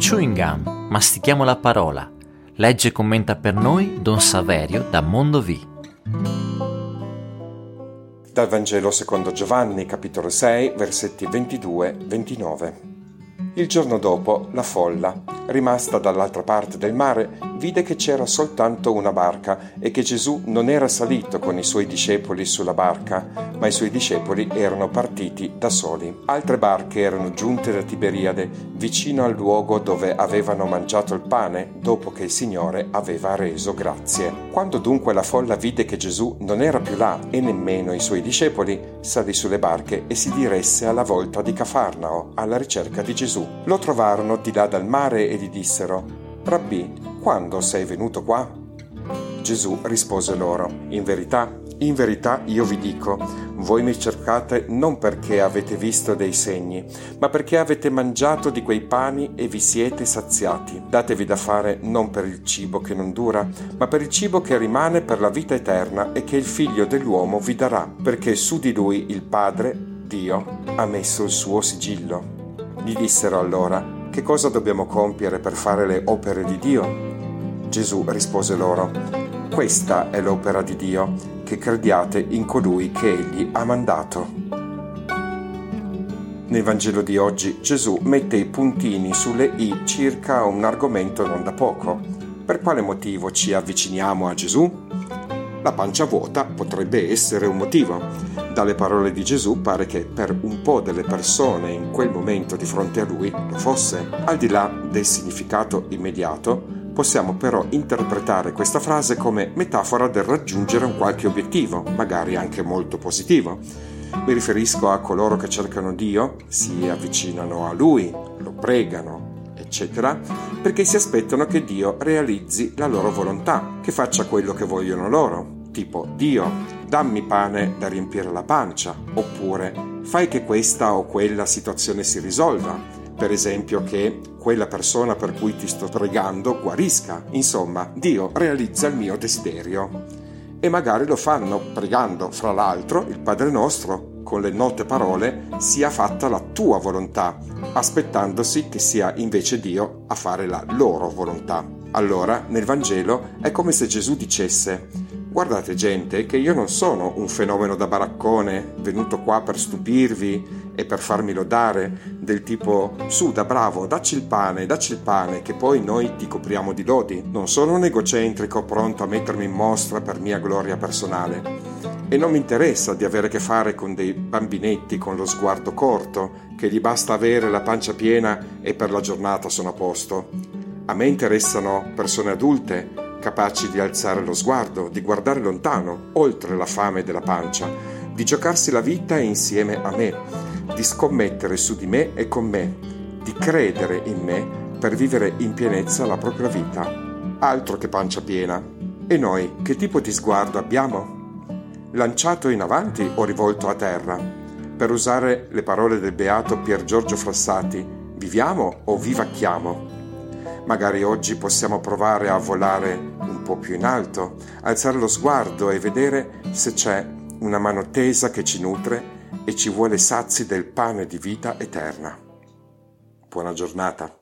Chewing Gum, mastichiamo la parola. Legge e commenta per noi Don Saverio da Mondovì. Dal Vangelo secondo Giovanni, capitolo 6, versetti 22-29. Il giorno dopo la folla, rimasta dall'altra parte del mare, vide che c'era soltanto una barca e che Gesù non era salito con i suoi discepoli sulla barca, ma i suoi discepoli erano partiti da soli. Altre barche erano giunte da Tiberiade, vicino al luogo dove avevano mangiato il pane dopo che il Signore aveva reso grazie. Quando dunque la folla vide che Gesù non era più là e nemmeno i suoi discepoli, salì sulle barche e si diresse alla volta di Cafarnao alla ricerca di Gesù. Lo trovarono di là dal mare e gli dissero, Rabbì, quando sei venuto qua? Gesù rispose loro, In verità, in verità io vi dico, voi mi cercate non perché avete visto dei segni, ma perché avete mangiato di quei pani e vi siete saziati. Datevi da fare non per il cibo che non dura, ma per il cibo che rimane per la vita eterna e che il figlio dell'uomo vi darà, perché su di lui il Padre, Dio, ha messo il suo sigillo. Gli dissero allora, che cosa dobbiamo compiere per fare le opere di Dio? Gesù rispose loro, questa è l'opera di Dio, che crediate in colui che egli ha mandato. Nel Vangelo di oggi Gesù mette i puntini sulle i circa un argomento non da poco. Per quale motivo ci avviciniamo a Gesù? La pancia vuota potrebbe essere un motivo. Dalle parole di Gesù pare che per un po' delle persone in quel momento di fronte a lui lo fosse. Al di là del significato immediato, possiamo però interpretare questa frase come metafora del raggiungere un qualche obiettivo, magari anche molto positivo. Mi riferisco a coloro che cercano Dio, si avvicinano a Lui, lo pregano, eccetera, perché si aspettano che Dio realizzi la loro volontà, che faccia quello che vogliono loro, tipo Dio, dammi pane da riempire la pancia, oppure fai che questa o quella situazione si risolva, per esempio che quella persona per cui ti sto pregando guarisca, insomma, Dio realizza il mio desiderio. E magari lo fanno pregando, fra l'altro, il Padre nostro, con le note parole, sia fatta la tua volontà, aspettandosi che sia invece Dio a fare la loro volontà. Allora, nel Vangelo è come se Gesù dicesse Guardate gente che io non sono un fenomeno da baraccone venuto qua per stupirvi e per farmi lodare, del tipo su da bravo, dacci il pane, dacci il pane, che poi noi ti copriamo di lodi. Non sono un egocentrico pronto a mettermi in mostra per mia gloria personale. E non mi interessa di avere a che fare con dei bambinetti con lo sguardo corto, che gli basta avere la pancia piena e per la giornata sono a posto. A me interessano persone adulte, capaci di alzare lo sguardo, di guardare lontano, oltre la fame della pancia, di giocarsi la vita insieme a me, di scommettere su di me e con me, di credere in me per vivere in pienezza la propria vita. Altro che pancia piena. E noi che tipo di sguardo abbiamo? Lanciato in avanti o rivolto a terra? Per usare le parole del beato Pier Giorgio Frassati, viviamo o vivacchiamo? Magari oggi possiamo provare a volare un po' più in alto, alzare lo sguardo e vedere se c'è una mano tesa che ci nutre e ci vuole sazi del pane di vita eterna. Buona giornata.